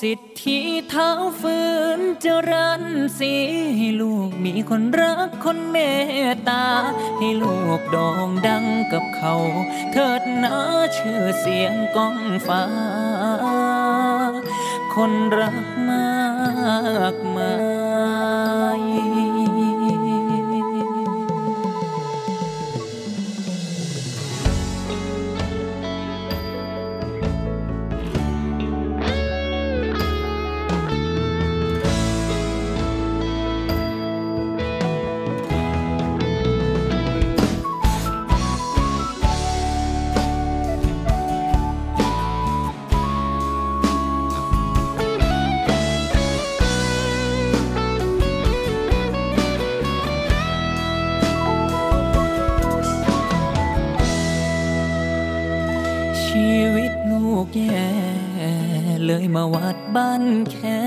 สิทธิเท้าฝืนเจริญสีให้ลูกมีคนรักคนเมตตา ให้ลูกดองดังกับเขา เถิดนะชื่อเสียงก้องฟ้า คนรักมากมาย เลยมาวัดบ้านแค่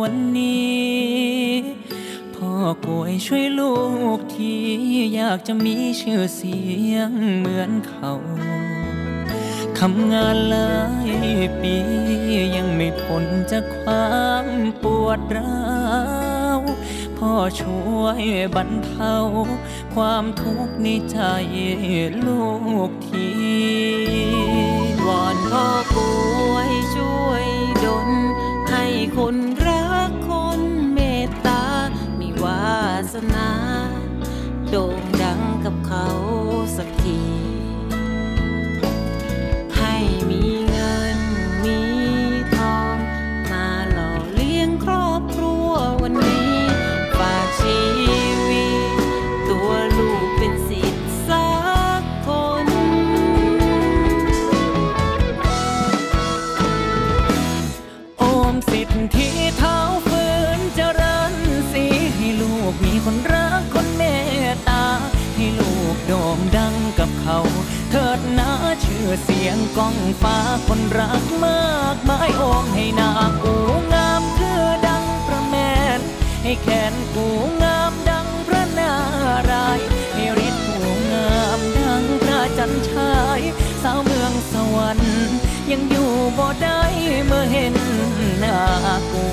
วันนี้ พ่อกวยช่วยลูกทีอยากจะมีชื่อเสียงเหมือนเขาทำงานหลายปียังไม่พ้นจากความปวดร้าวพ่อช่วยบรรเทาความทุกข์ในใจลูกทีวอนพ่อป่วยช่วย ด ยงก้องฟ้าคนรักมากมายโอมให้นากูงามคือดังพระแมน ให้แขนกูงามดังพระนารายให้ฤทธิ์กูงามดังพระจันทร์ชายสาวเมืองสวรรค์ยังอยู่บ่ได้เมื่อเห็นหน้ากู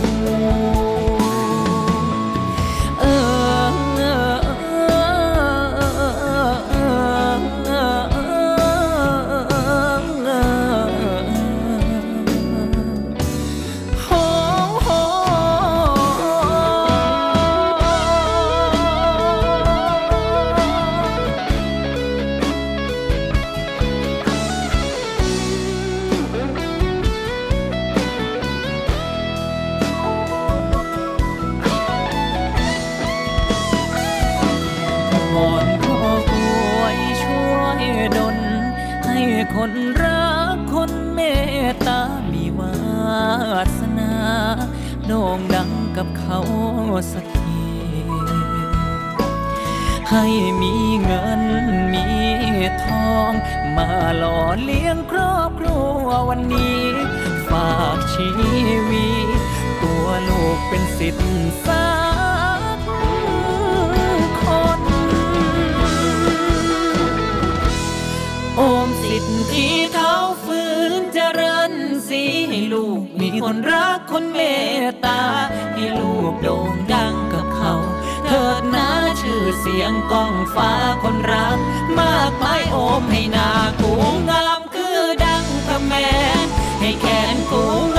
อนพ่อป่วยช่วยดลให้คนรักคนเมตตา มีวาสนาโด่งดังกับเขาสักที ให้มีเงินมีทอง มาหล่อเลี้ยงครอบครัววันนี้ ฝากชีวิตตัวลูกเป็นสิทธิ์สัก โอมสิทธิเท้าฝืนเจริญสีให้ลูกมีคนรักคนเมตตา ให้ลูกโด่งดังกับเขา เถิดนะชื่อเสียงก้องฟ้าคนรัก มากมายโอมให้นากูงามคือดังพระแม่ให้แขนกูงามดัง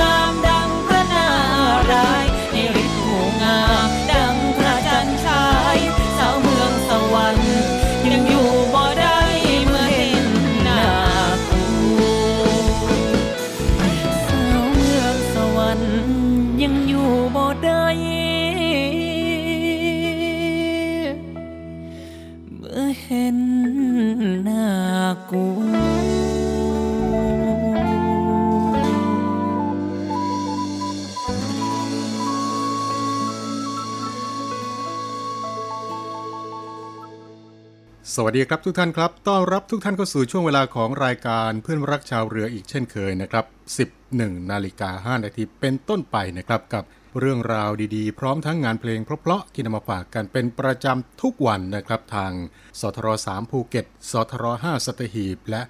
สวัสดีครับทุกท่านครับ ต้อนรับทุกท่านเข้าสู่ช่วงเวลาของรายการเพื่อนรักชาวเรืออีกเช่นเคยนะครับ 11 นาฬิกา 5 นาทีเป็นต้นไปนะครับกับเรื่องราวดีๆ พร้อมทั้งงานเพลงเพราะๆที่นำมาฝากกันเป็นประจำทุกวันนะครับทางสทร3ภูเก็ตสทร5สัตหีบ และ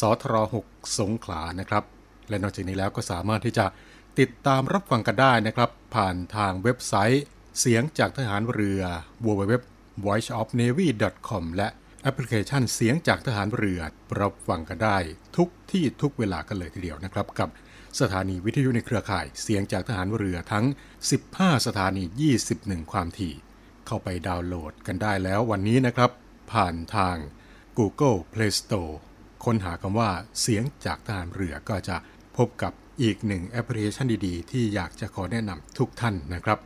สทร6สงขลานะครับ และนอกจากนี้แล้วก็สามารถที่จะติดตามรับฟังกันได้นะครับ ผ่านทางเว็บไซต์ เสียงจากทหารเรือ www voiceofnavy.com และ แอปพลิเคชันเสียงจากทหารเรือรับฟังกันได้ ทุกที่ทุกเวลากันเลยทีเดียวนะครับ กับสถานีวิทยุในเครือข่ายเสียงจากทหารเรือทั้ง 15 สถานี 21 ความถี่ เข้าไปดาวน์โหลดกันได้แล้ววันนี้นะครับ ผ่านทาง Google Play Store ค้นหาคำว่าเสียงจากทหารเรือก็จะพบกับอีกหนึ่งแอปพลิเคชันดีๆ ที่อยากจะขอแนะนำทุกท่านนะครับ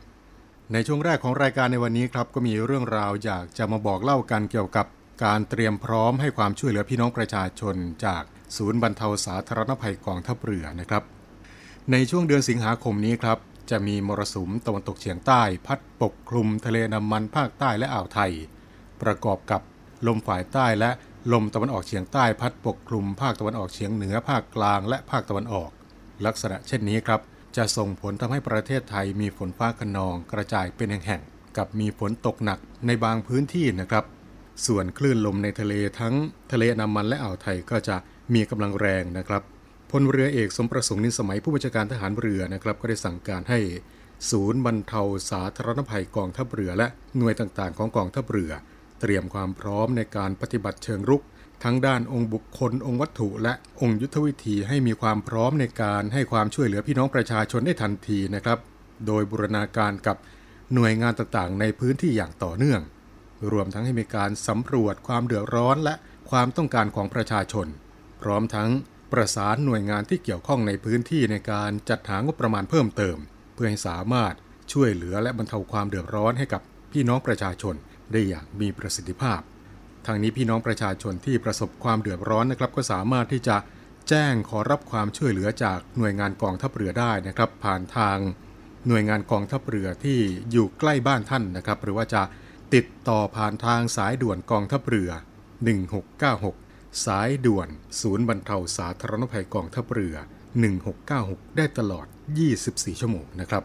ในช่วงแรกของรายการในวันนี้ครับก็มีเรื่องราวอยากจะมาบอกเล่ากันเกี่ยวกับ การเตรียมพร้อมให้ความช่วยเหลือพี่น้องประชาชนจากศูนย์บรรเทาสาธารณภัยกองทัพเรือนะครับ ในช่วงเดือนสิงหาคมนี้ครับจะมีมรสุมตะวันตกเฉียงใต้ พัดปกคลุมทะเลน้ำมันภาคใต้และอ่าวไทย ประกอบกับลมฝ่ายใต้และลมตะวันออกเฉียงใต้พัดปกคลุมภาคตะวันออกเฉียงเหนือภาคกลางและภาคตะวันออก ลักษณะเช่นนี้ครับ จะส่งผลทำให้ประเทศไทยมีฝนฟ้าขนองกระจายเป็นแห่งๆกับมีฝนตกหนักในบางพื้นที่นะครับ ส่วนคลื่นลมในทะเลทั้งทะเลน้ำมันและอ่าวไทยก็จะมีกำลังแรงนะครับพลเรือเอกสมประสงค์นินสมัยผู้บัญชาการทหารเรือนะครับ ก็ได้สั่งการให้ศูนย์บรรเทาสาธารณภัยกองทัพเรือ และหน่วยต่างๆ ของกองทัพเรือ เตรียมความพร้อมในการปฏิบัติเชิงรุก ทั้งด้านองค์บุคคล องค์วัตถุ และองค์ยุทธวิธีให้มีความพร้อมในการให้ความช่วยเหลือพี่น้องประชาชนได้ทันทีนะครับ โดยบูรณาการกับหน่วยงานต่างๆ ในพื้นที่อย่างต่อเนื่อง รวมทั้งให้มีการสำรวจความเดือดร้อนและความต้องการของประชาชน พร้อมทั้งประสานหน่วยงานที่เกี่ยวข้องในพื้นที่ในการจัดหางบประมาณเพิ่มเติม เพื่อให้สามารถช่วยเหลือและบรรเทาความเดือดร้อนให้กับพี่น้องประชาชนได้อย่างมีประสิทธิภาพ ทางนี้พี่น้องประชาชนที่ประสบความเดือดร้อนนะครับ ก็สามารถที่จะแจ้งขอรับความช่วยเหลือจากหน่วยงานกองทัพเรือได้นะครับ ผ่านทางหน่วยงานกองทัพเรือที่อยู่ใกล้บ้านท่านนะครับ หรือว่าจะ ติดต่อผ่านทางสายด่วนกองทัพเรือ 1696 สายด่วน ศูนย์บรรเทาสาธารณภัยกองทัพเรือ 1696 ได้ตลอด 24 ชั่วโมงนะครับ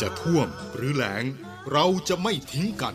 จะท่วมหรือแหลงเราจะไม่ทิ้งกัน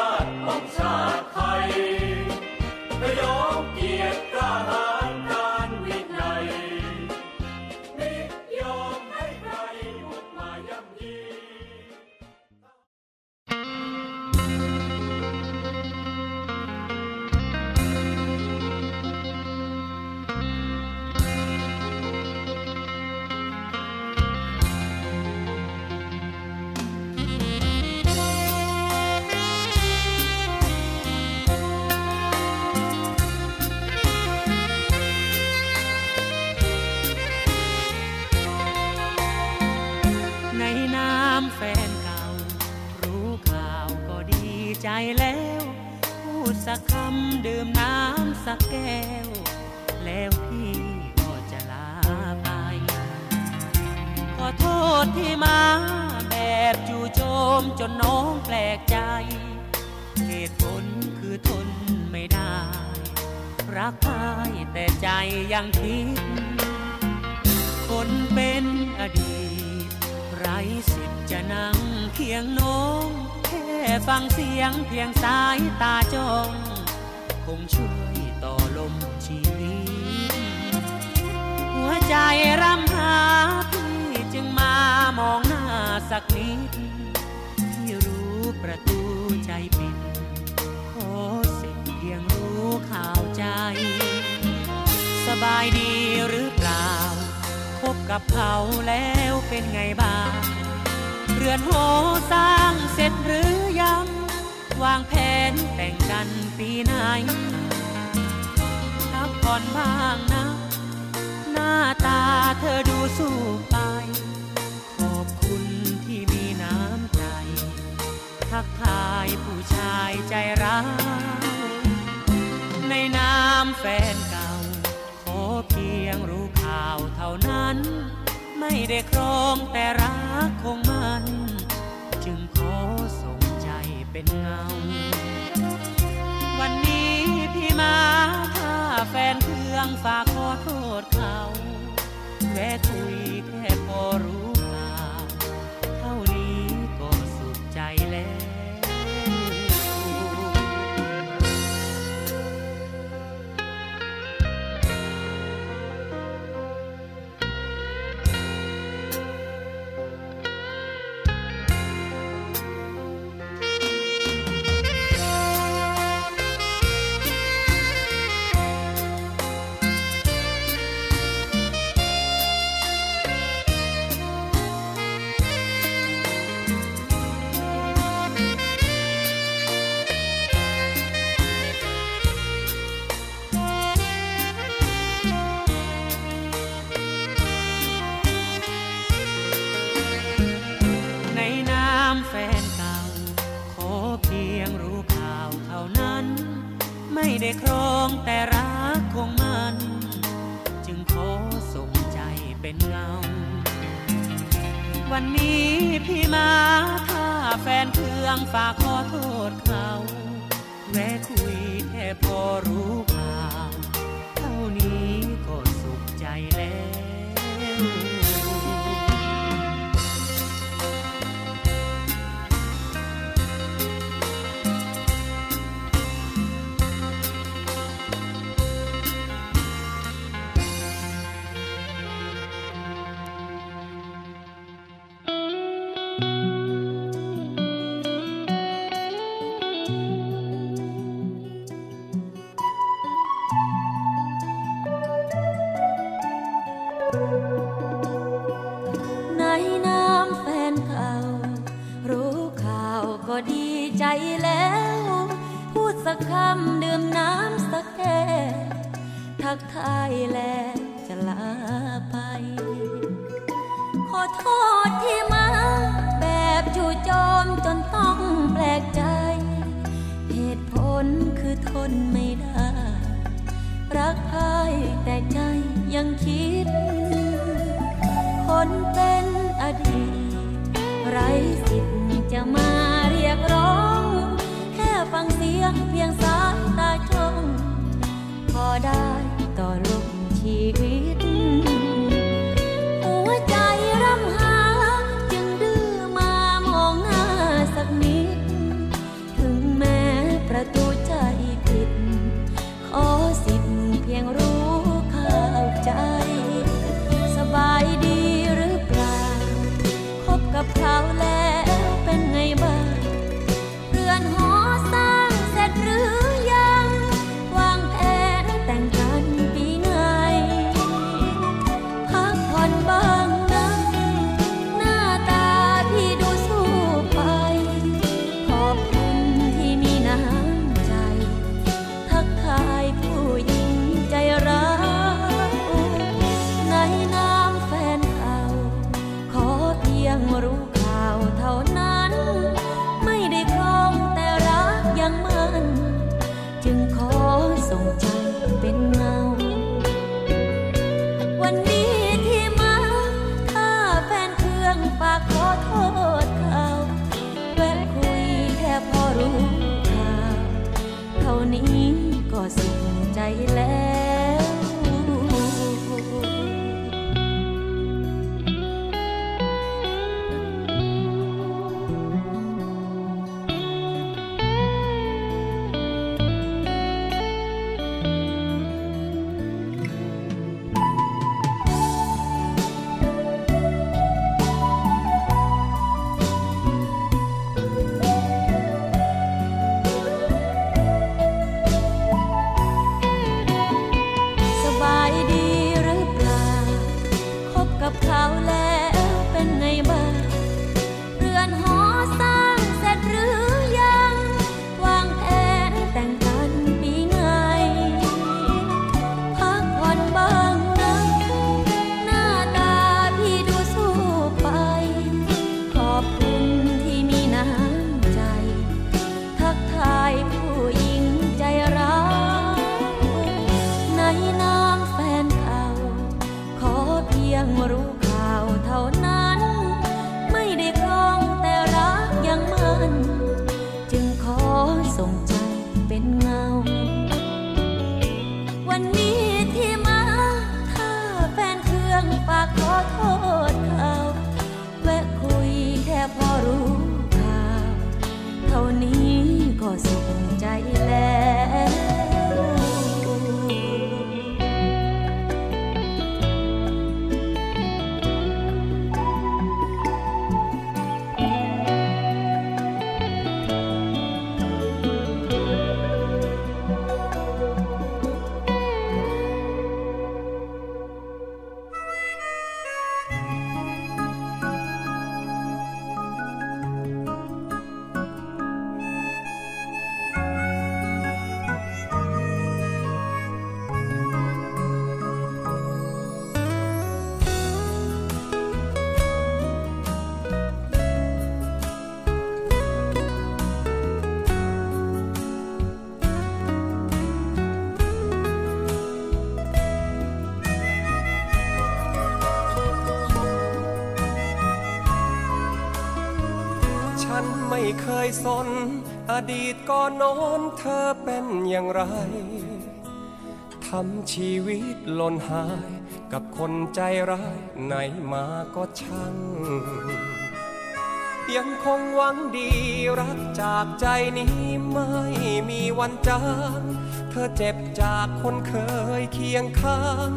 า ใจร้าวในนามแฟนเก่า ขอเพียงรู้ข่าวเท่านั้น ไม่ได้ครองแต่รักคงมัน จึงขอส่งใจเป็นเงา วันนี้พี่มาถ้าแฟนเพื่องฝากขอโทษเขาแวะคุยแค่พอรู้ สน อดีตก่อนนอนเธอเป็นอย่างไรทำชีวิตหล่นหาย กับคนใจร้ายไหนมาก็ช่างยังคงหวังดีรักจากใจนี้ไม่มีวันจางเธอเจ็บจากคนเคยเคียงข้าง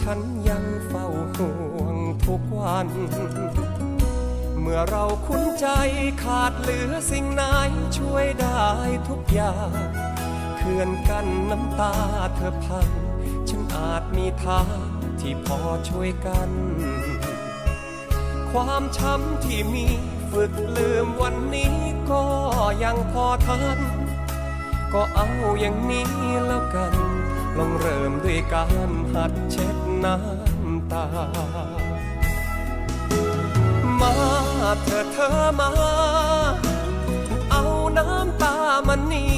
ฉันยังเฝ้าห่วงทุกวัน เมื่อเราคุ้นใจขาดเหลือสิ่งไหนช่วยได้ทุกอย่างเขื่อนกันน้ำตาเธอพัง ฉันอาจมีทางที่พอช่วยกัน ความช้ำที่มีฝึกลืมวันนี้ก็ยังพอทัน ก็เอาอย่างนี้แล้วกัน ลองเริ่มด้วยการหัดเช็ดน้ำตา มา เธอเธอมา เอาน้ำตามันนี่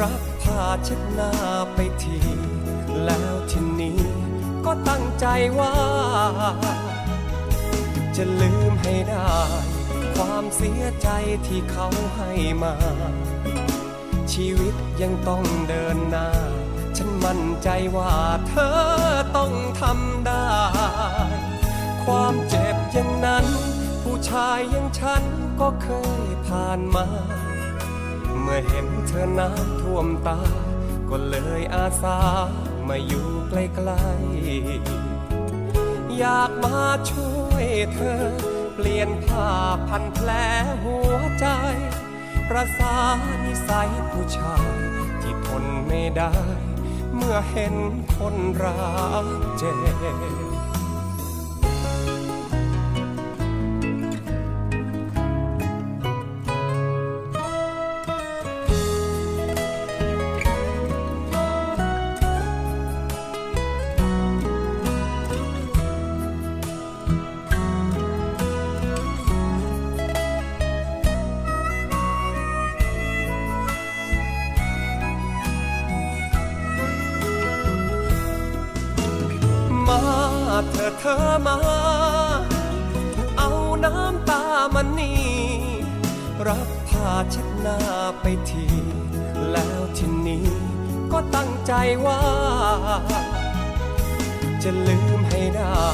รับผ้าเช็ดหน้าไปที แล้วทีนี้ก็ตั้งใจว่า จะลืมให้ได้ ความเสียใจที่เขาให้มา ชีวิตยังต้องเดินหน้า ฉันมั่นใจว่าเธอต้องทำได้ ความเจ็บอย่างนั้น ผู้ชายอย่างฉันก็เคยผ่านมา เมื่อเห็นเธอน้ำท่วมตา ก็เลยอาสามาอยู่ใกล้ๆ อยากมาช่วยเธอ เปลี่ยนผ้าพันแผลหัวใจ ประสานิสัยผู้ชาย ที่ทนไม่ได้ เมื่อเห็นคนรักเจ็บ ก็ตั้งใจว่า จะลืมให้ได้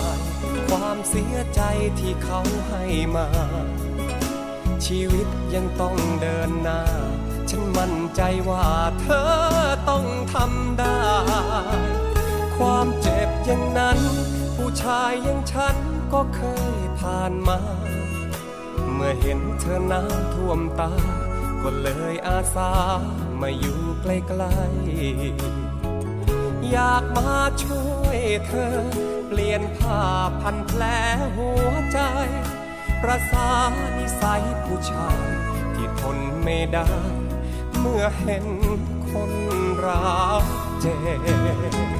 ความเสียใจที่เขาให้มา ชีวิตยังต้องเดินหน้า ฉันมั่นใจว่าเธอต้องทำได้ ความเจ็บอย่างนั้น ผู้ชายอย่างฉันก็เคยผ่านมา เมื่อเห็นเธอน้ำท่วมตา ก็เลยอาสา มาอยู่ใกล้ๆอยากมาช่วยเธอ เปลี่ยนผ้าพันแผลหัวใจ ประสานิสัยผู้ชาย ที่ทนไม่ได้ เมื่อเห็นคนรักเจ็บ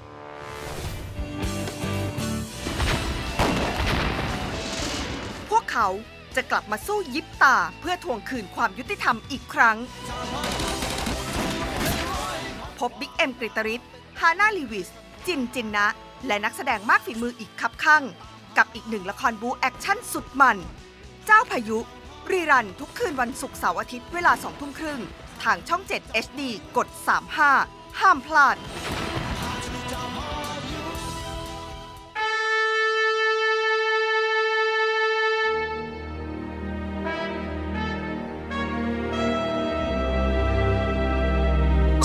เขาจะกลับมาสู้ยิบตาเพื่อทวงคืนความยุติธรรมอีกครั้ง พบบิ๊กเอ็มกฤตฤทธิ์ฮาน่าลีวิส จินจินนะ และนักแสดงมากฝีมืออีกคับคั่งกับอีกหนึ่งละครบู๊แอ็กชันสุดมัน เจ้าพายุ rerun ทุกคืนวันศุกร์เสาร์อาทิตย์เวลาสองทุ่มครึ่ง ทางช่อง 7 HD กด 35 ห้ามพลาด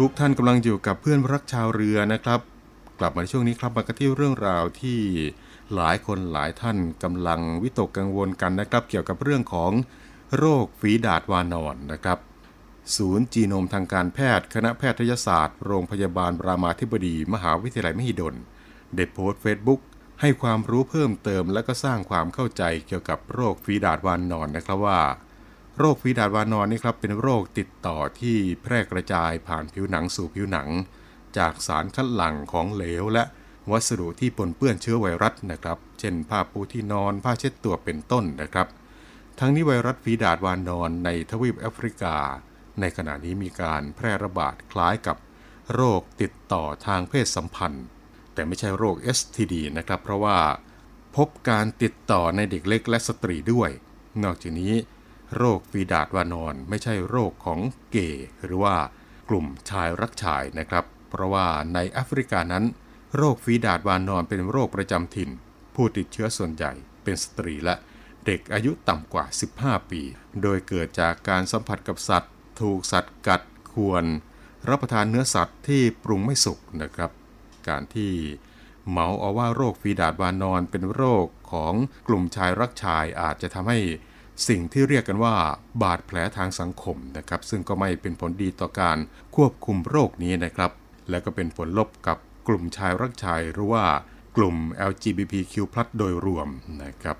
ทุกท่านกำลังอยู่กับเพื่อนรักชาวเรือนะครับ กลับมาในช่วงนี้ครับมากันที่เรื่องราวที่หลายคนหลายท่านกำลังวิตกกังวลกันนะครับ เกี่ยวกับเรื่องของโรคฝีดาดวานอนนะครับ ศูนย์จีโนมทางการแพทย์ คณะแพทยศาสตร์ โรงพยาบาลรามาธิบดี มหาวิทยาลัยมหิดลได้โพสต์เฟซบุ๊กให้ความรู้เพิ่มเติมและก็สร้างความเข้าใจเกี่ยวกับโรคฝีดาดวานอนนะครับว่า โรคฝีดาดวานอนนี่ครับเป็นโรคติดต่อที่แพร่กระจายผ่านผิวหนังสู่ผิวหนัง จากสารคัดหลั่งของเหลว และวัสดุที่ปนเปื้อนเชื้อไวรัสนะครับ เช่นผ้าปูที่นอนผ้าเช็ดตัวเป็นต้นนะครับ ทั้งนี้ไวรัสฝีดาดวานอนในทวีปแอฟริกา ในขณะนี้มีการแพร่ระบาดคล้ายกับ โรคติดต่อทางเพศสัมพันธ์ แต่ไม่ใช่โรค STD นะครับ เพราะว่าพบการติดต่อในเด็กเล็กและสตรีด้วย นอกจากนี้ โรคฝีดาดวานอนไม่ใช่โรคของเกย์หรือว่ากลุ่มชายรักชายนะครับ เพราะว่าในแอฟริกานั้น โรคฝีดาดวานอนเป็นโรคประจำถิ่น ผู้ติดเชื้อส่วนใหญ่เป็นสตรีและเด็กอายุต่ำกว่า 15 ปี โดยเกิดจากการสัมผัสกับสัตว์ ถูกสัตว์กัดควร รับประทานเนื้อสัตว์ที่ปรุงไม่สุกนะครับ การที่เหมาเอาว่าโรคฝีดาดวานอนเป็นโรคของกลุ่มชายรักชายอาจจะทำให้ สิ่งที่เรียกกันว่า บาดแผลทางสังคมนะครับ ซึ่งก็ไม่เป็นผลดีต่อการควบคุมโรคนี้นะครับ และก็เป็นผลลบกับกลุ่มชายรักชายหรือว่ากลุ่ม LGBTQ+ โดยรวมนะครับ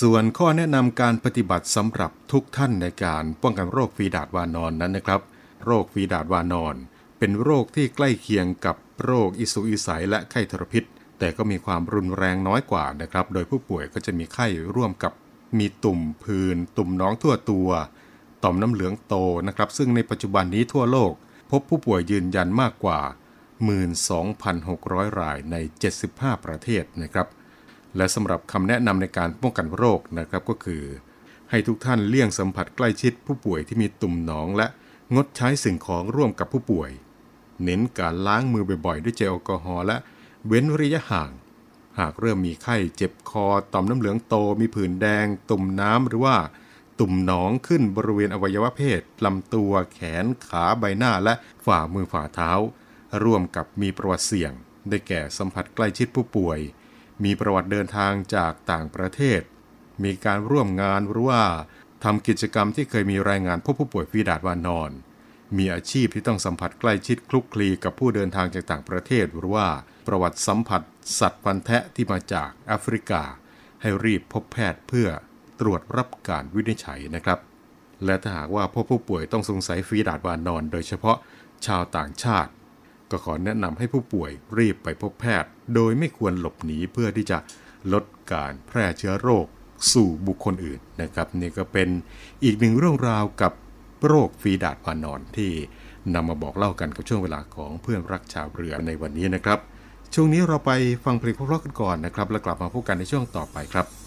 ส่วนข้อแนะนำการปฏิบัติสำหรับทุกท่านในการป้องกันโรคฝีดาดวานอนนั้นนะครับ โรคฝีดาดวานอน เป็นโรคที่ใกล้เคียงกับโรคอิสุอิสัยและไข้ทรพิษ แต่ก็มีความรุนแรงน้อยกว่านะครับ โดยผู้ป่วยก็จะมีไข้ร่วมกับ มีตุ่มผื่นตุ่มน้องทั่วตัว ต่อมน้ำเหลืองโตนะครับ ซึ่งในปัจจุบันนี้ทั่วโลก พบผู้ป่วยยืนยันมากกว่า 12,600 รายใน 75 ประเทศนะครับ และสำหรับคำแนะนำในการป้องกันโรคนะครับก็คือ ให้ทุกท่านเลี่ยงสัมผัสใกล้ชิดผู้ป่วยที่มีตุ่มหนองและงดใช้สิ่งของร่วมกับผู้ป่วย เน้นการล้างมือบ่อยๆ ด้วยเจลแอลกอฮอล์และเว้นระยะห่าง หากเริ่มมีไข้เจ็บคอต่อมน้ำเหลืองโตมีผื่นแดง ตุ่มน้ำหรือว่าตุ่มหนองขึ้นบริเวณอวัยวะเพศลำตัวแขนขาใบหน้าและฝ่ามือฝ่าเท้า ร่วมกับมีประวัติเสี่ยง ได้แก่สัมผัสใกล้ชิดผู้ป่วย มีประวัติเดินทางจากต่างประเทศ มีการร่วมงานหรือว่าทำกิจกรรมที่เคยมีรายงานพบผู้ป่วยฝีดาดวานอน มีอาชีพที่ต้องสัมผัสใกล้ชิดคลุกคลีกับผู้เดินทางจากต่างประเทศหรือว่าประวัติสัมผัส สัตว์พันแทะที่มาจากแอฟริกา ให้รีบพบแพทย์เพื่อตรวจรับการวินิจฉัยนะครับ และถ้าหากว่าพบผู้ป่วยต้องสงสัยฟีดาดวานอน โดยเฉพาะชาวต่างชาติ ก็ขอแนะนำให้ผู้ป่วยรีบไปพบแพทย์ โดยไม่ควรหลบหนีเพื่อที่จะลดการแพร่เชื้อโรคสู่บุคคลอื่นนะครับนี่ก็เป็นอีกหนึ่งเรื่องราวกับโรคฟีดาดวานอนที่นำมาบอกเล่ากันกับช่วงเวลาของเพื่อนรักชาวเรือในวันนี้นะครับ ช่วงนี้เราไปฟังเพลงเพราะๆกันก่อนนะครับ แล้วกลับมาพบกันในช่วงต่อไปครับ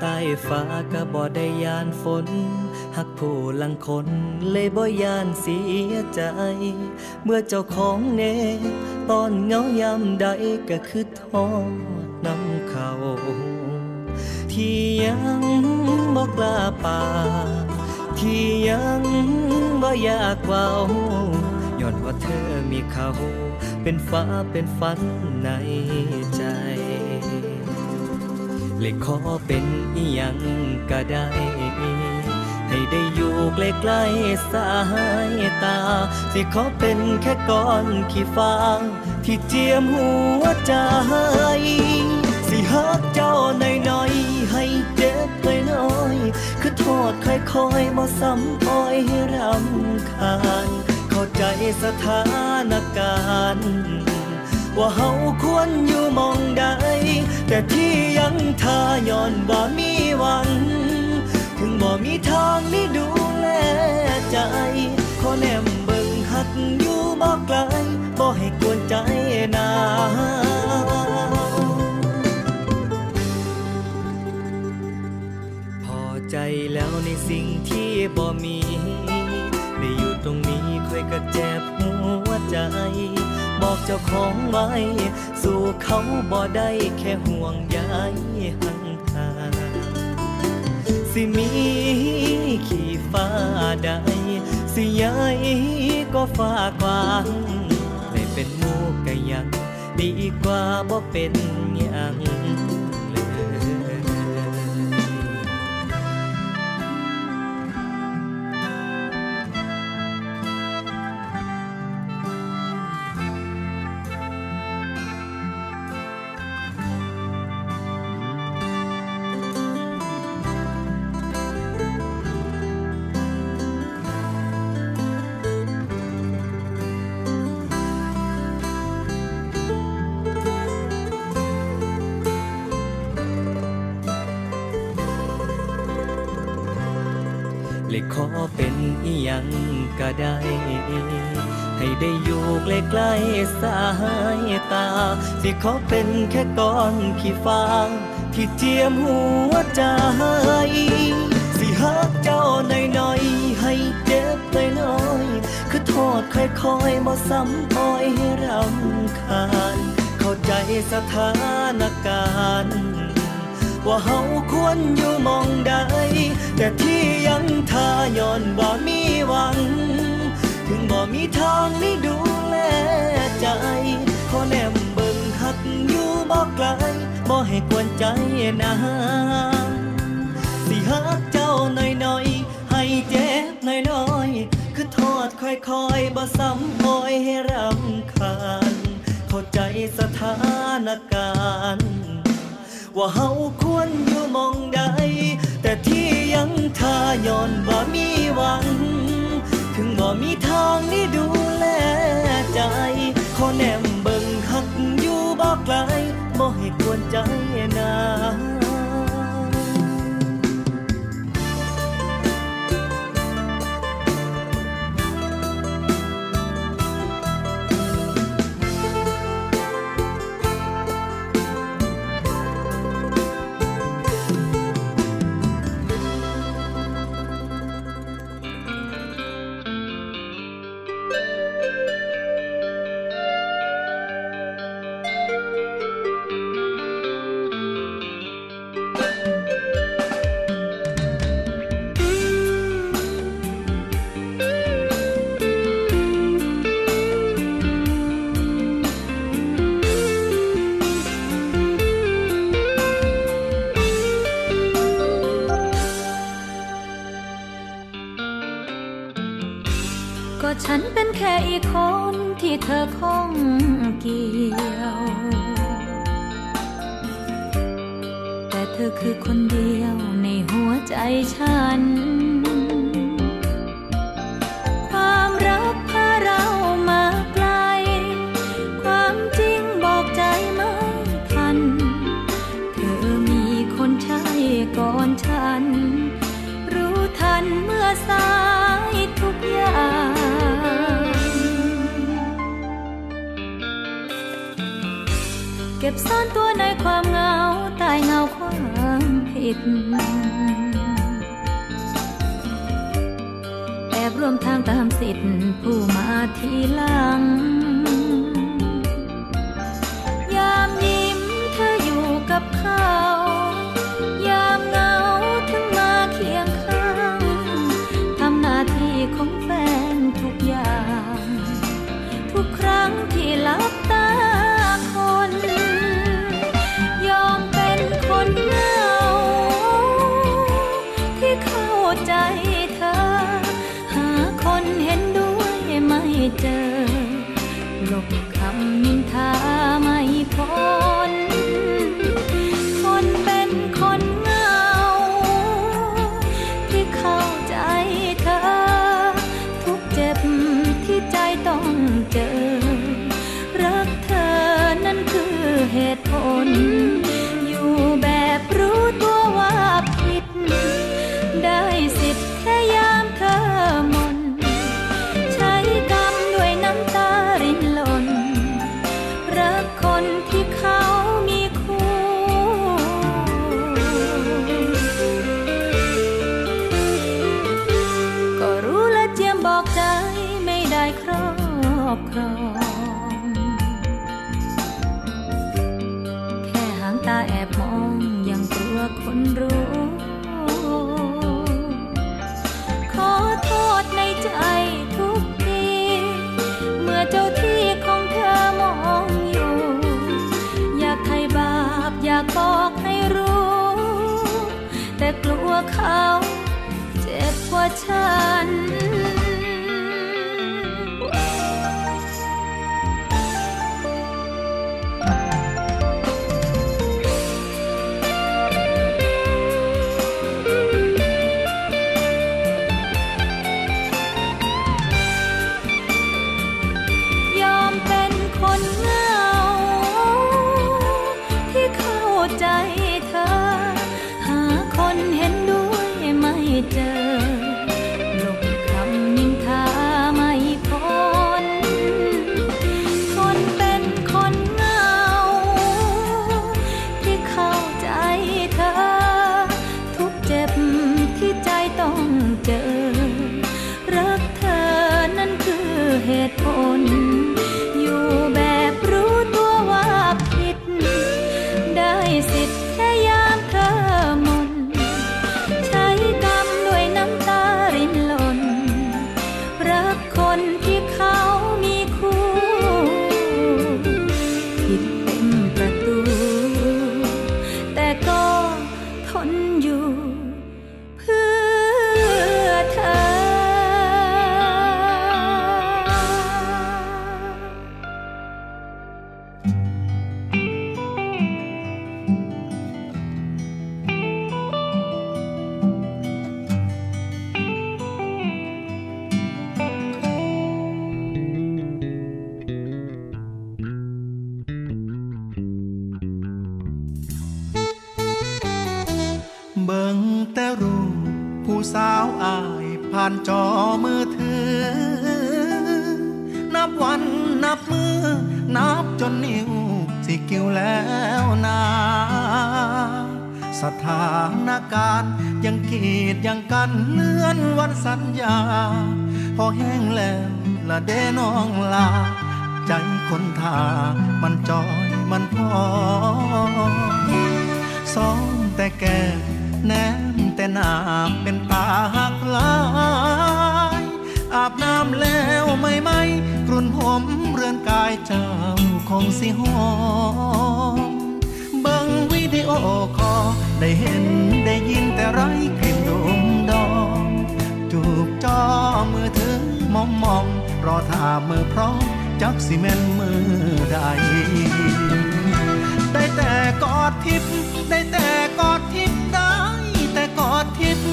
ใต้ฟ้าก็บ่ได้ยานฝน หักผู้ลังคนเลยบ่ยานเสียใจ เมื่อเจ้าของเนตอนเหงายามใดก็คือทอดน้ำเขาที่ยังบ่กล้าป่าที่ยังบ่อยากเว้าย้อนว่าเธอมีเขา เป็นฟ้าเป็นฝันในใจ เลยขอเป็นอีหยังก็ได้ ให้ได้อยู่ใกล้ๆสายตา สิขอเป็นแค่ก้อนขี้ฟางที่เจียมหัวใจ สิฮักเจ้าหน่อยๆให้เจ็บน้อยๆคือโทษค่อยๆบ่ซ้ำอ้อยให้รำคาญ เข้าใจสถานการณ์ ว่าเฮาควรอยู่มองใด แต่ที่ยังทาย้อนบ่มีหวังถึงบ่มีทางนี้ดูแลใจ ขอแนมเบิ่งหักอยู่บ่ไกลบ่ให้กวนใจนาพอใจแล้วในสิ่งที่บ่มี เจ้าของไว้ สู่เขาบ่ได้แค่ห่วงใยห่างหาสิมีขี่ฟ้าใด สิใหญ่ก็ฟ้ากว้างได้เป็นหมูกก็ยัง ดีกว่าบ่เป็นหยัง เลยเลยขอเป็นอีหยังก็ได้ ให้ได้อยู่ใกล้ๆสายตา สิขอเป็นแค่ก้อนขี้ฟางที่เจียมหัวใจ สิฮักเจ้าหน่อยๆให้เจ็บน้อยๆคือโทษค่อยๆบ่ซ้ำอ้อยให้รำคาญ เข้าใจสถานการณ์ ว่าเฮาควรอยู่มองใด แต่ที่ยังทาย้อนบ่มีหวัง ถึงบ่มีทางนี้ดูแลใจ ขอแนมเบิ่งหักอยู่บ่ไกลบ่ให้กวนใจนาสิฮักเจ้าหน่อยๆ ให้เจ็บน้อยๆ คือโทษค่อยๆบ่ซ้ำอ้อยให้รำคาญเข้าใจสถานการณ์ ว่าเฮาควรอยู่มองใด แต่ที่ยังทาย้อนบ่มีหวัง ถึงบ่มีทางนี้ดูแลใจ ขอแนมเบิ่งหักอยู่บ่ไกลบ่ให้กวนใจนา แค่อีกคนที่เธอคงเกี่ยว แต่เธอคือคนเดียวในหัวใจฉัน ซ่อนตัวในความเงาตายเงาความผิด แอบร่วมทางตามสิทธิ์ผู้มาทีหลังายจำาคงสิหอมเบิ่งวิดีโอคอได้เห็นได้ยินแต่ไร้กลิ่นดมดองจูบจอมือถือมองมอง รอท่ามือพร้อมจักซีเมนมือใดได้แต่กอดทิพย์ได้แต่กอดทิพย์ได้แต่กอดทิพย์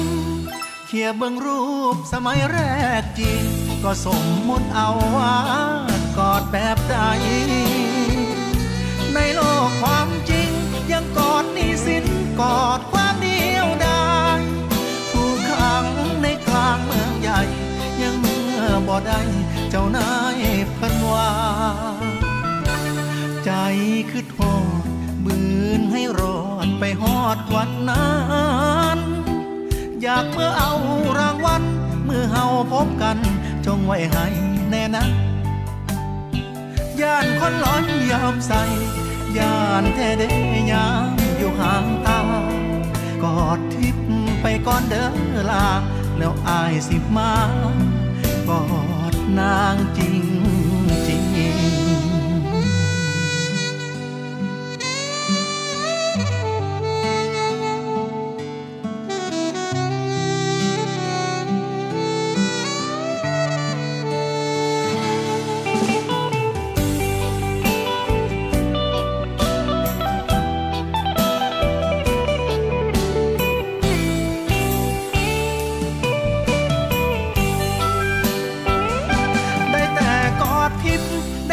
เขี่ยเบิ่งรูปสมัยแรกจีก็สมมุติเอาว่า กอดแบบใด ในโลกความจริง ยังกอดนี่สินกอดความเดียวดายถูกขังในกลางเมืองใหญ่ ยังเมื่อบ่ได้เจ้านายพันว่าใจคือโทษบืนให้รอดไปฮอดวันนั้นอยากเมื่อเอารางวัลเมื่อเฮาพบกัน จงไว้ให้แน่นะ ย่านคนร้อนยอมใส่ย่านแท้เดยามอยู่ห่างตากอดทิพย์ไปก่อนเด้อลาแล้วอายสิมา กอดนางจริง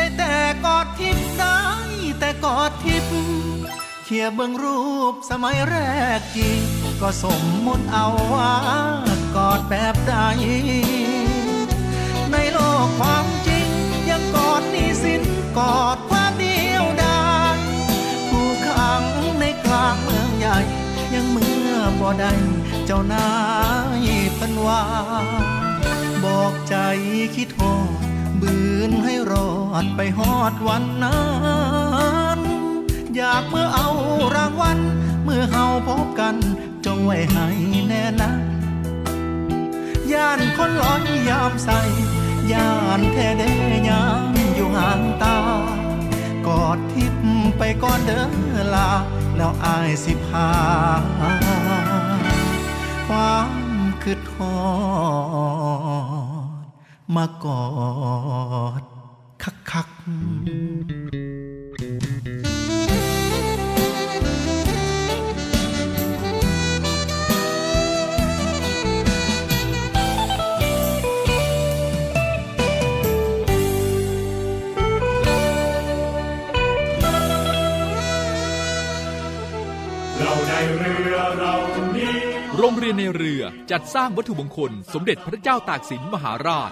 ได้แต่กอดทิพย์ได้แต่กอดทิพย์เขียเบิ่งรูปสมัยแรกจริงก็สมมุติเอาว่ากอดแบบใด ในโลกความจริงยังกอดนี่สินกอดความเดียวดายผู้ขังในกลางเมืองใหญ่ ยังเมื่อบ่ได้เจ้านายพันว่าบอกใจคิดโทษ บืนให้รอดไปฮอดวันนั้นอยากเมื่อเอารางวัลเมื่อเฮาพบกันจงไว้ให้แน่นะย่านคนร้อนยามใส่ย่านแท้เดยามอยู่ห่างตากอดทิพย์ไปก่อนเด้อลาแล้วอายสิพาความคือทอ มากอดคักคักๆเราในเรือเรานี้โรงเรียนในเรือจัดสร้างวัตถุมงคล สมเด็จพระเจ้าตากสินมหาราช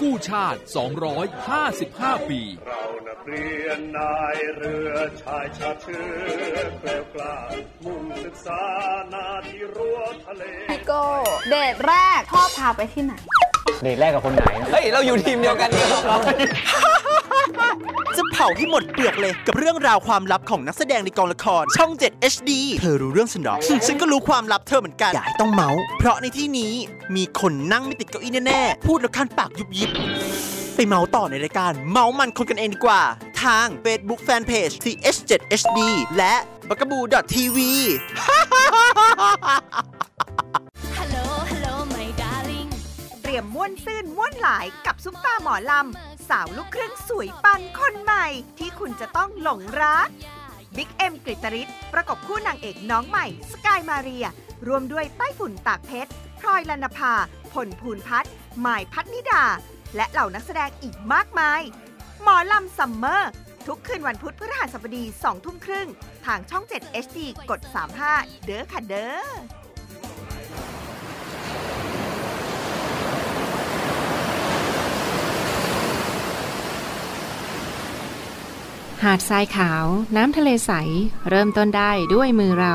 กู้ชาติ 255 ปี เรานักเรียนนายเรือชายชาติเชื้อแกล้วกล้ามุ่งศึกษานาที่รั้วทะเลพี่โก้เดทแรกพ่อพาไปที่ไหน เดทแรกกับคนไหน เฮ้ย เราอยู่ทีมเดียวกันนี่ครับจะเผาให้หมดเปลือกเลยกับเรื่องราวความลับของนักแสดงในกองละคร ช่อง 7 HD เธอรู้เรื่องฉันหรอ ฉันก็รู้ความลับเธอเหมือนกัน อย่าให้ต้องเมาส์เพราะในที่นี้มีคนนั่งไม่ติดเก้าอี้แน่ๆ พูดแล้วคันปากยุบยิบ ไปเมาส์ต่อในรายการ เมาส์มันคนกันเองดีกว่า ทาง Facebook Fanpage TH7HD และ b a g a b o o TV ฮัลโหลฮัลโหล my darling เตรียมม่วนซื่นม่วนหลายกับซุปตาหมอลำ สาวลูกครึ่งสวยปังคนใหม่ ที่คุณจะต้องหลงรักบิ๊กเอ็มกฤตริศประกบคู่นางเอกน้องใหม่ สกายมาเรียรวมด้วยใต้ฝุ่นตากเพชรพลอยลนภา ผลภูนพัฒน์ หมายพัฒนิดา และเหล่านักแสดงอีกมากมาย หมอลำซัมเมอร์ ทุกคืนวันพุธพฤหัสบดี2ทุ่มครึ่ง ทางช่อง 7 HD กด 35 เด้อค่ะเด้อหาดทรายขาว น้ำทะเลใส เริ่มต้นได้ด้วยมือเรา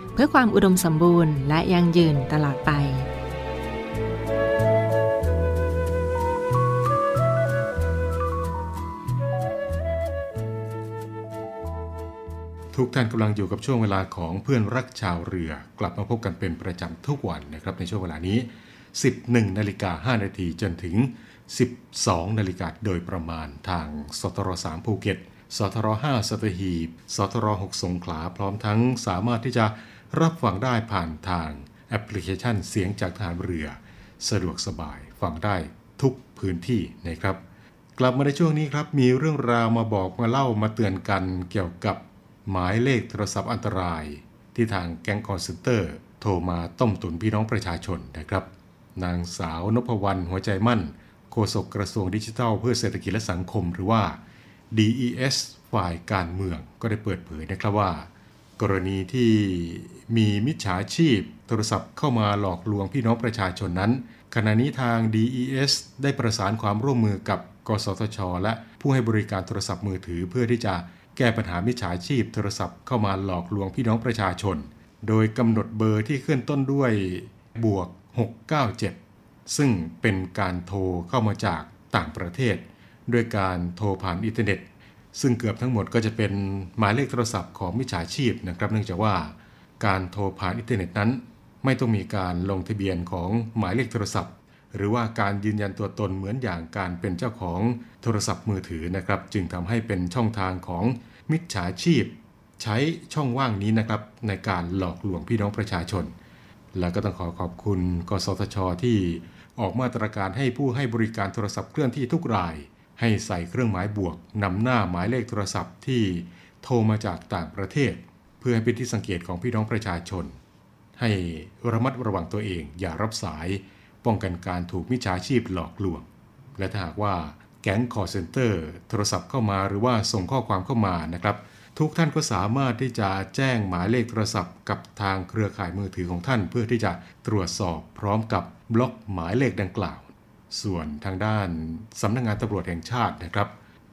เพื่อความอุดมสมบูรณ์และยั่งยืนตลอดไปทุกท่านกำลังอยู่กับช่วงเวลาของเพื่อนรักชาวเรือ กลับมาพบกันเป็นประจำทุกวันนะครับในช่วงเวลานี้ 11นาฬิกา5นาทีจนถึง 12นาฬิกาโดยประมาณทางสทร3ภูเก็ตสทร5สัตหีบสทร6สงขลาพร้อมทั้งสามารถที่จะ รับฟังได้ผ่านทางแอปพลิเคชันเสียงจากทหารเรือ สะดวกสบายฟังได้ทุกพื้นที่นะครับ กลับมาในช่วงนี้ครับ มีเรื่องราวมาบอกมาเล่ามาเตือนกันเกี่ยวกับหมายเลขโทรศัพท์อันตราย ที่ทางแก๊งคอลเซ็นเตอร์ โทรมาต้มตุ๋นพี่น้องประชาชนนะครับ นางสาวนพวรรณหัวใจมั่นโฆษกกระทรวงดิจิทัล เพื่อเศรษฐกิจและสังคมหรือว่า DES ฝ่ายการเมืองก็ได้เปิดเผยนะครับว่า กรณีที่ มีมิจฉาชีพ โทรศัพท์เข้ามาหลอกลวงพี่น้องประชาชนนั้น ขณะนี้ทาง DES ได้ประสานความร่วมมือกับ กสทช และผู้ให้บริการโทรศัพท์มือถือเพื่อที่จะแก้ปัญหามิจฉาชีพ โทรศัพท์เข้ามาหลอกลวงพี่น้องประชาชน โดยกำหนดเบอร์ที่ขึ้นต้นด้วยบวก 697 ซึ่งเป็นการโทรเข้ามาจากต่างประเทศ ด้วยการโทรผ่านอินเทอร์เน็ต ซึ่งเกือบทั้งหมดก็จะเป็นหมายเลขโทรศัพท์ของมิจฉาชีพนะครับ เนื่องจากว่า การโทรผ่านอินเทอร์เน็ตนั้น ไม่ต้องมีการลงทะเบียนของหมายเลขโทรศัพท์ หรือว่าการยืนยันตัวตนเหมือนอย่างการเป็นเจ้าของโทรศัพท์มือถือนะครับ จึงทำให้เป็นช่องทางของมิจฉาชีพ ใช้ช่องว่างนี้นะครับในการหลอกลวงพี่น้องประชาชน แล้วก็ต้องขอขอบคุณ กสทช ที่ออกมาตรการให้ผู้ให้บริการโทรศัพท์เคลื่อนที่ทุกราย ให้ใส่เครื่องหมายบวกนำหน้าหมายเลขโทรศัพท์ที่โทรมาจากต่างประเทศ เพื่อให้เป็นที่สังเกตของพี่น้องประชาชน ให้ระมัดระวังตัวเอง อย่ารับสายป้องกันการถูกมิจฉาชีพหลอกลวง และถ้าหากว่าแก๊งคอลเซ็นเตอร์โทรศัพท์เข้ามาหรือว่าส่งข้อความเข้ามานะครับ ทุกท่านก็สามารถที่จะแจ้งหมายเลขโทรศัพท์ กับทางเครือข่ายมือถือของท่าน เพื่อที่จะตรวจสอบพร้อมกับบล็อกหมายเลขดังกล่าว ส่วนทางด้านสำนักงานตำรวจแห่งชาตินะครับ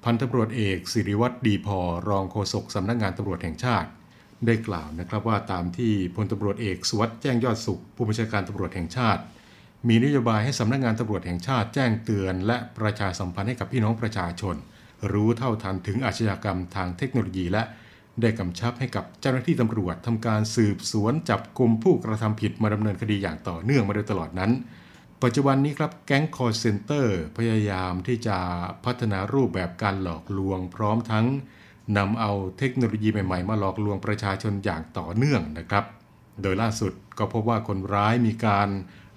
พันตำรวจเอกศิริวัฒน์ดีพอรองโฆษกสำนักงานตำรวจแห่งชาติ ได้กล่าวนะครับว่าตามที่พลตำรวจเอกสุวัสด์แจ้งยอดสุข ผู้บัญชาการตำรวจแห่งชาติ มีนโยบายให้สำนักงานตำรวจแห่งชาติแจ้งเตือน และประชาสัมพันธ์ให้กับพี่น้องประชาชน รู้เท่าทันถึงอาชญากรรมทางเทคโนโลยี และได้กำชับให้กับเจ้าหน้าที่ตำรวจทำการสืบสวนจับกลุ่มผู้กระทำผิดมาดำเนินคดีอย่างต่อเนื่องมาโดยตลอดนั้น ปัจจุบันนี้ครับแก๊งคอร์เซนเตอร์พยายามที่จะพัฒนารูปแบบการหลอกลวง พร้อมทั้ง นำเอาเทคโนโลยีใหม่ๆ มาหลอกลวงประชาชนอย่างต่อเนื่องนะครับ โดยล่าสุดก็พบว่าคนร้ายมีการ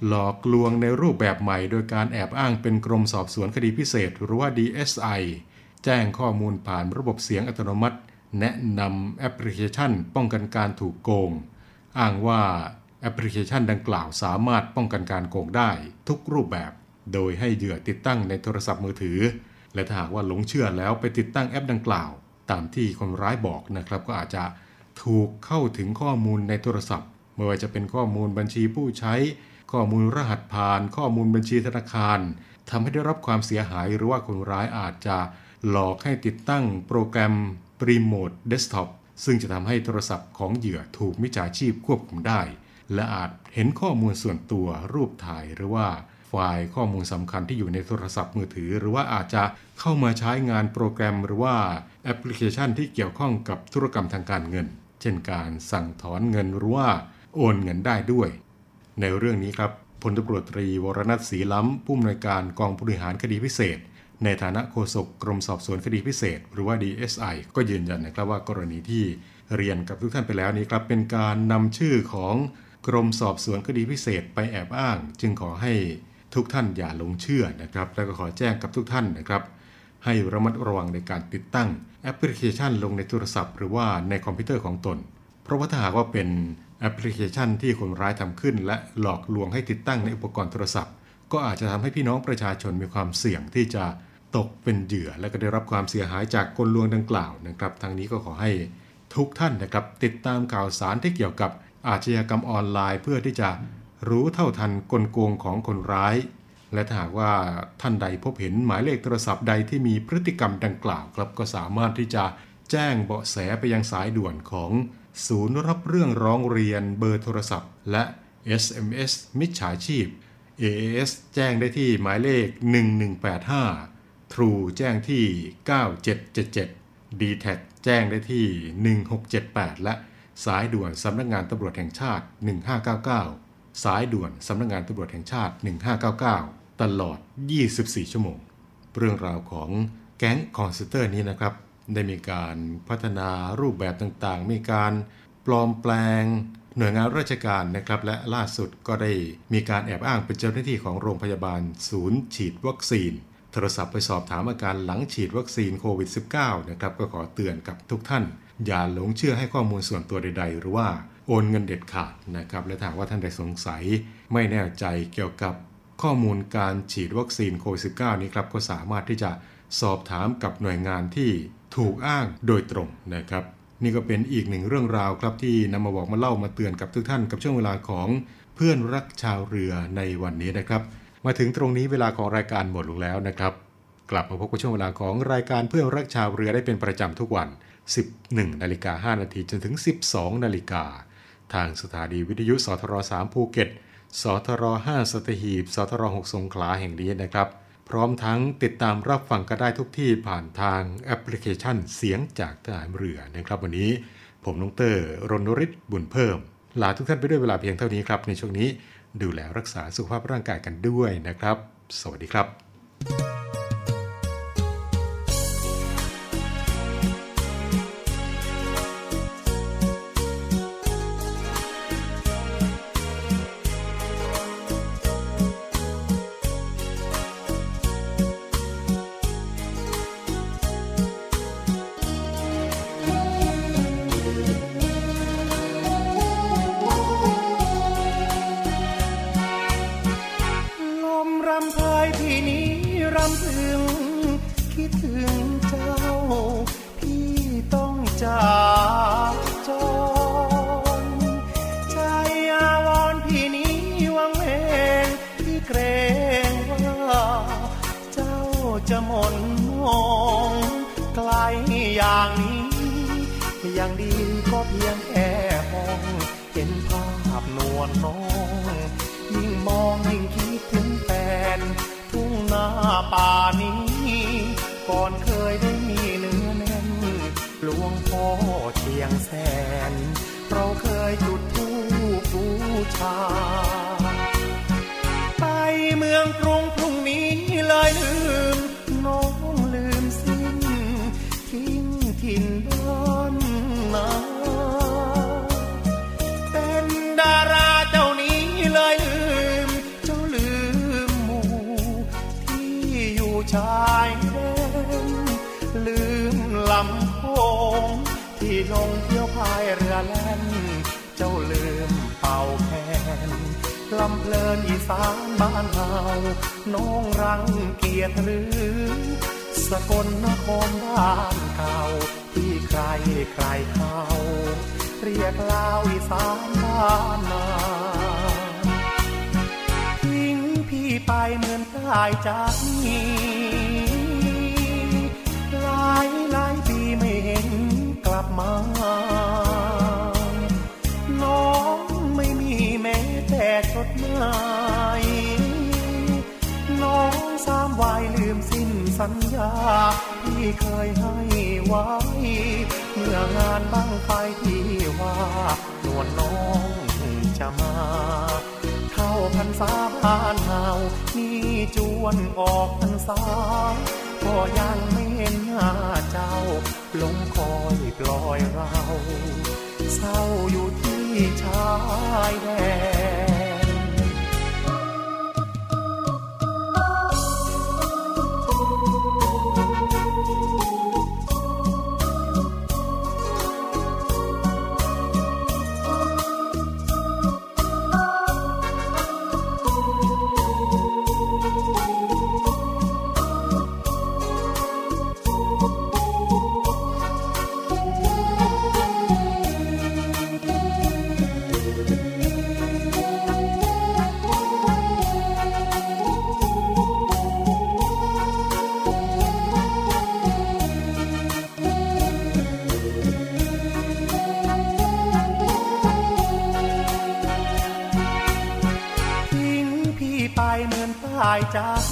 หลอกลวงในรูปแบบใหม่ โดยการแอบอ้างเป็นกรมสอบสวนคดีพิเศษ หรือว่า DSI แจ้งข้อมูลผ่านระบบเสียงอัตโนมัติ แนะนำแอปพลิเคชัน ป้องกันการถูกโกง อ้างว่าแอปพลิเคชันดังกล่าวสามารถป้องกันการโกงได้ทุกรูปแบบ โดยให้เหยื่อติดตั้งในโทรศัพท์มือถือ และถ้าหากว่าหลงเชื่อแล้วไปติดตั้งแอปดังกล่าว ตามที่คนร้ายบอกนะครับ ก็อาจจะถูกเข้าถึงข้อมูลในโทรศัพท์ไม่ว่าจะเป็นข้อมูลบัญชีผู้ใช้ ข้อมูลรหัสผ่าน ข้อมูลบัญชีธนาคารทำให้ได้รับความเสียหายหรือว่าคนร้ายอาจจะหลอกให้ติดตั้งโปรแกรม Remote Desktop ซึ่งจะทำให้โทรศัพท์ของเหยื่อถูกมิจฉาชีพควบคุมได้ และอาจเห็นข้อมูลส่วนตัวรูปถ่ายหรือว่าไฟล์ข้อมูลสำคัญที่อยู่ในโทรศัพท์มือถือ หรือว่าอาจจะ เข้ามาใช้งานโปรแกรมหรือว่าแอปพลิเคชันที่เกี่ยวข้องกับธุรกรรมทางการเงิน เช่นการสั่งถอนเงินหรือว่าโอนเงินได้ด้วย ในเรื่องนี้ครับพันตำรวจตรีวรณันศรีล้ำผู้อำนวยการกองบริหารคดีพิเศษ ในฐานะโฆษกกรมสอบสวนคดีพิเศษ หรือว่า DSI ก็ยืนยันนะครับว่ากรณีที่เรียนกับทุกท่านไปแล้วนี้ครับเป็นการนำชื่อของกรมสอบสวนคดีพิเศษไปแอบอ้าง จึงขอให้ทุกท่านอย่าหลงเชื่อนะครับ แล้วก็ขอแจ้งกับทุกท่านนะครับ ให้ระมัดระวังในการติดตั้งแอปพลิเคชันลงในโทรศัพท์ หรือว่าในคอมพิวเตอร์ของตน เพราะว่าถ้าหากว่าเป็นแอปพลิเคชันที่คนร้ายทำขึ้น และหลอกลวงให้ติดตั้งในอุปกรณ์โทรศัพท์ ก็อาจจะทำให้พี่น้องประชาชนมีความเสี่ยงที่จะตกเป็นเหยื่อ และก็ได้รับความเสียหายจากกลลวงดังกล่าวนะครับทางนี้ก็ขอให้ทุกท่านนะครับติดตามข่าวสารที่เกี่ยวกับอาชญากรรมออนไลน์ เพื่อที่จะรู้เท่าทันกลโกงของคนร้าย และถ้าหากว่าท่านใดพบเห็นหมายเลขโทรศัพท์ใดที่มีพฤติกรรมดังกล่าวครับก็สามารถที่จะแจ้งเบาะแสไปยังสายด่วนของศูนย์รับเรื่องร้องเรียนเบอร์โทรศัพท์ และ SMS มิจฉาชีพ AAS แจ้งได้ที่หมายเลข 1185 True แจ้งที่ 9777 d t แทแจ้งได้ที่ 1678 และสายด่วนสำนักงานตำรวจแห่งชาติ 1599 สายด่วนสำนักงานตำรวจแห่งชาติ 1599 ตลอด 24 ชั่วโมง เรื่องราวของแก๊งคอนเซเตอร์นี้นะครับ ได้มีการพัฒนารูปแบบต่างๆ มีการปลอมแปลงหน่วยงานราชการนะครับ และล่าสุดก็ได้มีการแอบอ้างเป็นเจ้าหน้าที่ของโรงพยาบาลศูนย์ฉีดวัคซีน โทรศัพท์ไปสอบถามอาการหลังฉีดวัคซีนโควิด -19 นะครับก็ขอเตือนกับทุกท่าน อย่าหลงเชื่อให้ข้อมูลส่วนตัวใดๆ หรือว่าโอนเงินเด็ดขาดนะครับ และถ้าว่าท่านใดสงสัยไม่แน่ใจเกี่ยวกับ ข้อมูลการฉีดวัคซีนโควิด -19 นี้ครับก็สามารถที่จะสอบถามกับหน่วยงานที่ถูกอ้างโดยตรงนะครับ นี่ก็เป็นอีกหนึ่งเรื่องราวครับที่นำมาบอกมาเล่ามาเตือนกับทุกท่านกับช่วงเวลาของเพื่อนรักชาวเรือในวันนี้นะครับ มาถึงตรงนี้เวลาของรายการหมดลงแล้วนะครับ กลับมาพบกับช่วงเวลาของรายการเพื่อนรักชาวเรือได้เป็นประจำทุกวัน 11นาฬิกา5นาทีจนถึง 12นาฬิกาทางสถานีวิทยุสทร3ภูเก็ต สทร5สตหีบสทร6สงขลาแห่งนี้นะครับ พร้อมทั้งติดตามรับฟังก็ได้ทุกที่ผ่านทางแอปพลิเคชันเสียงจากทหารเรือนะครับ วันนี้ผมนงเตอร์รณริศบุญเพิ่ม ลาทุกท่านไปด้วยเวลาเพียงเท่านี้ครับ ในช่วงนี้ดูแลรักษาสุขภาพร่างกายกันด้วยนะครับ สวัสดีครับ ป่านี้ ก่อนเคยได้มีเนื้อแน่นหลวงพ่อเชียงแสน เราเคยจุดธูปบูชา ลงเที่ยวพายเรือแล่น เจ้าลืมเป่าแคนลำเพลินอีสานบ้านเฮาน้องรังเกียจหรือ สกลนครบ้านเก่า ที่ใครใครเขาเรียกลาวอีสานบ้านนาทิ้งพี่ไปเหมือนตายจากนี้หลาย ลับมา น้องไม่มีแม้แต่จดหมายน้องสามวายลืมสิ้นสัญญา ที่เคยให้ไว้ เมื่องานบ้างไฟที่ว่านวลน้องจะมาเท่าพันสาผ่านหาวนี่จวนออกพันสา ก็ยังไม่เห็นหน้าเจ้าลงคอยปล่อยเรา เศร้าอยู่ที่ชายแดน จาก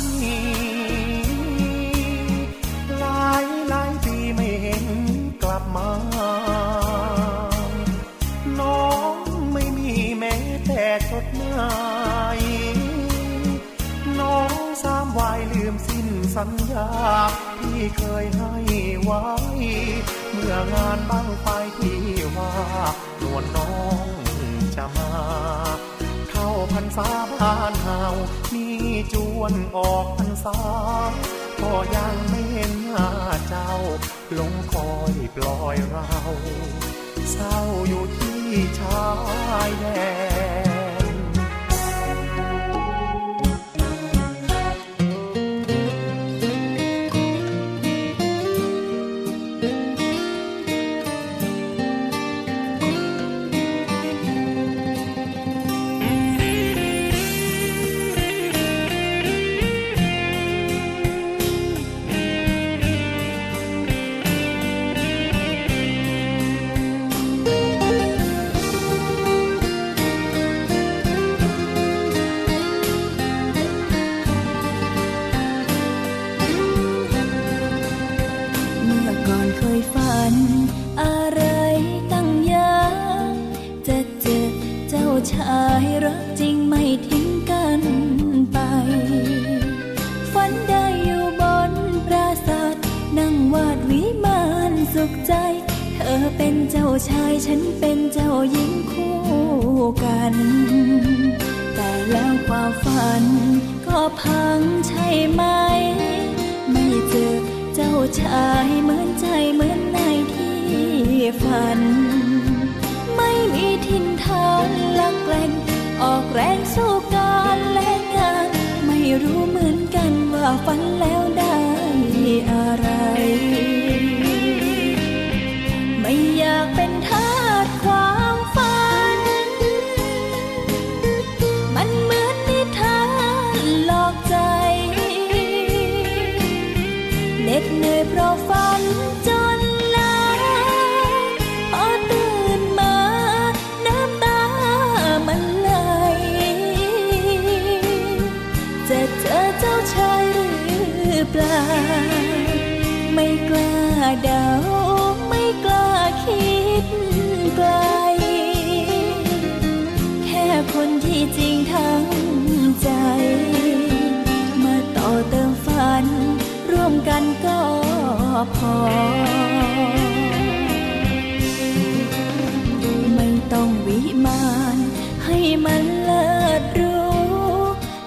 มานให้มันเลิศรู้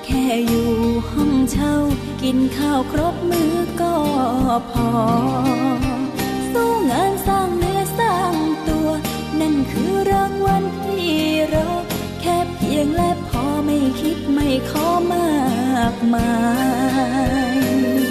แค่อยู่ห้องเช่ากินข้าวครบมื้อก็พอ สู้งานสร้างเนื้อสร้างตัว นั่นคือรางวัลที่รอแค่เพียงและพอไม่คิดไม่ขอมากมาย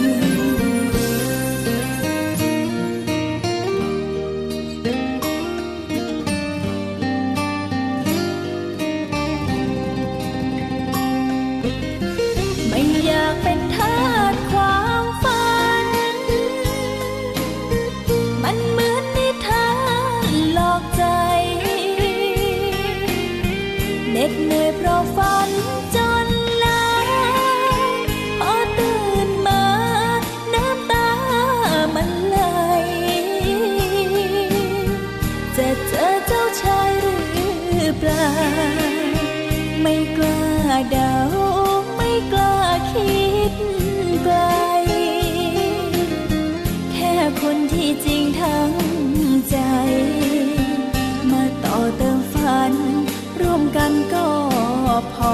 อ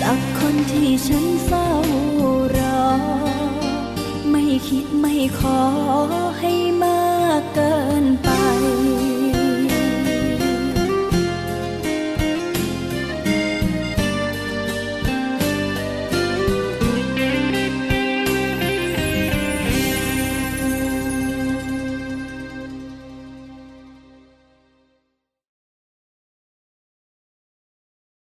สักคนที่ฉันเฝ้ารอ ไม่คิดไม่ขอ